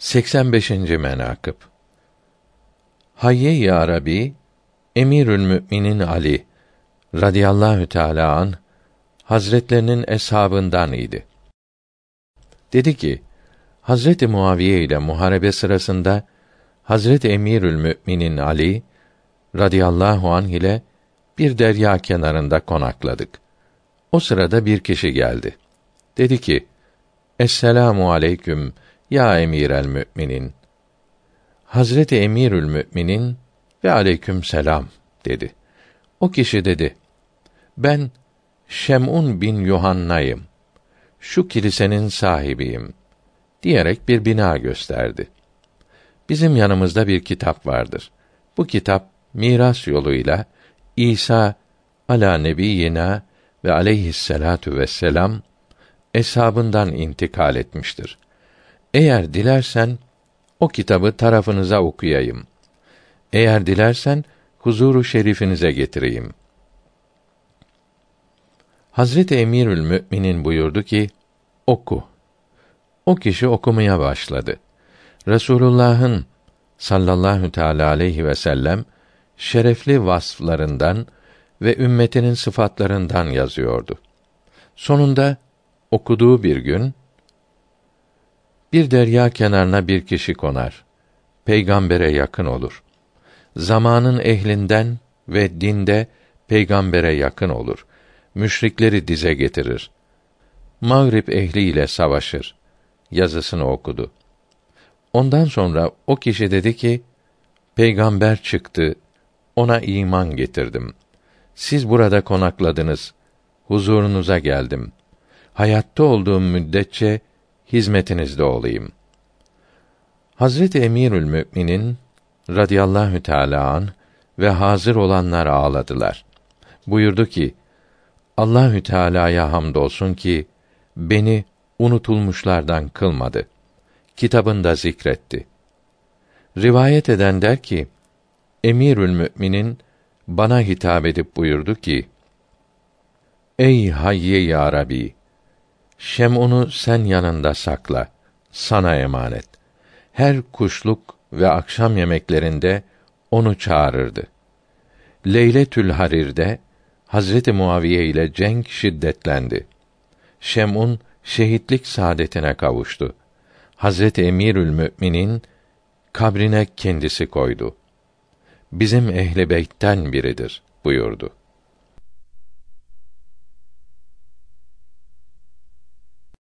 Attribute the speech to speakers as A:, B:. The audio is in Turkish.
A: 85. menakıb Hayye-i Arabi Emirül Müminin Ali radıyallahu teala an Hazretlerinin eshabından idi. Dedi ki: Hazreti Muaviye ile muharebe sırasında Hazreti Emirül Müminin Ali radıyallahu anh ile bir derya kenarında konakladık. O sırada bir kişi geldi. Dedi ki: Esselamu aleyküm ya emirel müminin. Hazreti Emirül Müminin ve aleyküm selam dedi. O kişi dedi: Ben Şem'un bin Yuhanna'yım. Şu kilisenin sahibiyim diyerek bir bina gösterdi. Bizim yanımızda bir kitap vardır. Bu kitap miras yoluyla İsa ala nebiyina ve aleyhisselatu vesselam eshabından intikal etmiştir. Eğer dilersen o kitabı tarafınıza okuyayım. Eğer dilersen huzuru şerifinize getireyim. Hazreti Emirül Müminin buyurdu ki: Oku. O kişi okumaya başladı. Resulullah'ın sallallahu teala aleyhi ve sellem şerefli vasflarından ve ümmetinin sıfatlarından yazıyordu. Sonunda okuduğu bir gün bir derya kenarına bir kişi konar. Peygambere yakın olur. Zamanın ehlinden ve dinde peygambere yakın olur. Müşrikleri dize getirir. Mağrib ehli ile savaşır. Yazısını okudu. Ondan sonra o kişi dedi ki: Peygamber çıktı. Ona iman getirdim. Siz burada konakladınız. Huzurunuza geldim. Hayatta olduğum müddetçe hizmetinizde olayım. Hazreti Emirül Müminin radıyallahu teala an ve hazır olanlar ağladılar. Buyurdu ki: Allahü Teala'ya hamdolsun ki beni unutulmuşlardan kılmadı. Kitabında zikretti. Rivayet eden der ki: Emirül Müminin bana hitap edip buyurdu ki: Ey Hayye ya Rabbi, Şem'unu sen yanında sakla, sana emanet. Her kuşluk ve akşam yemeklerinde onu çağırırdı. Leyletül Harir'de Hazreti Muaviye ile cenk şiddetlendi. Şem'un şehitlik saadetine kavuştu. Hazreti Emirül Müminin kabrine kendisi koydu. Bizim ehli beytten biridir buyurdu.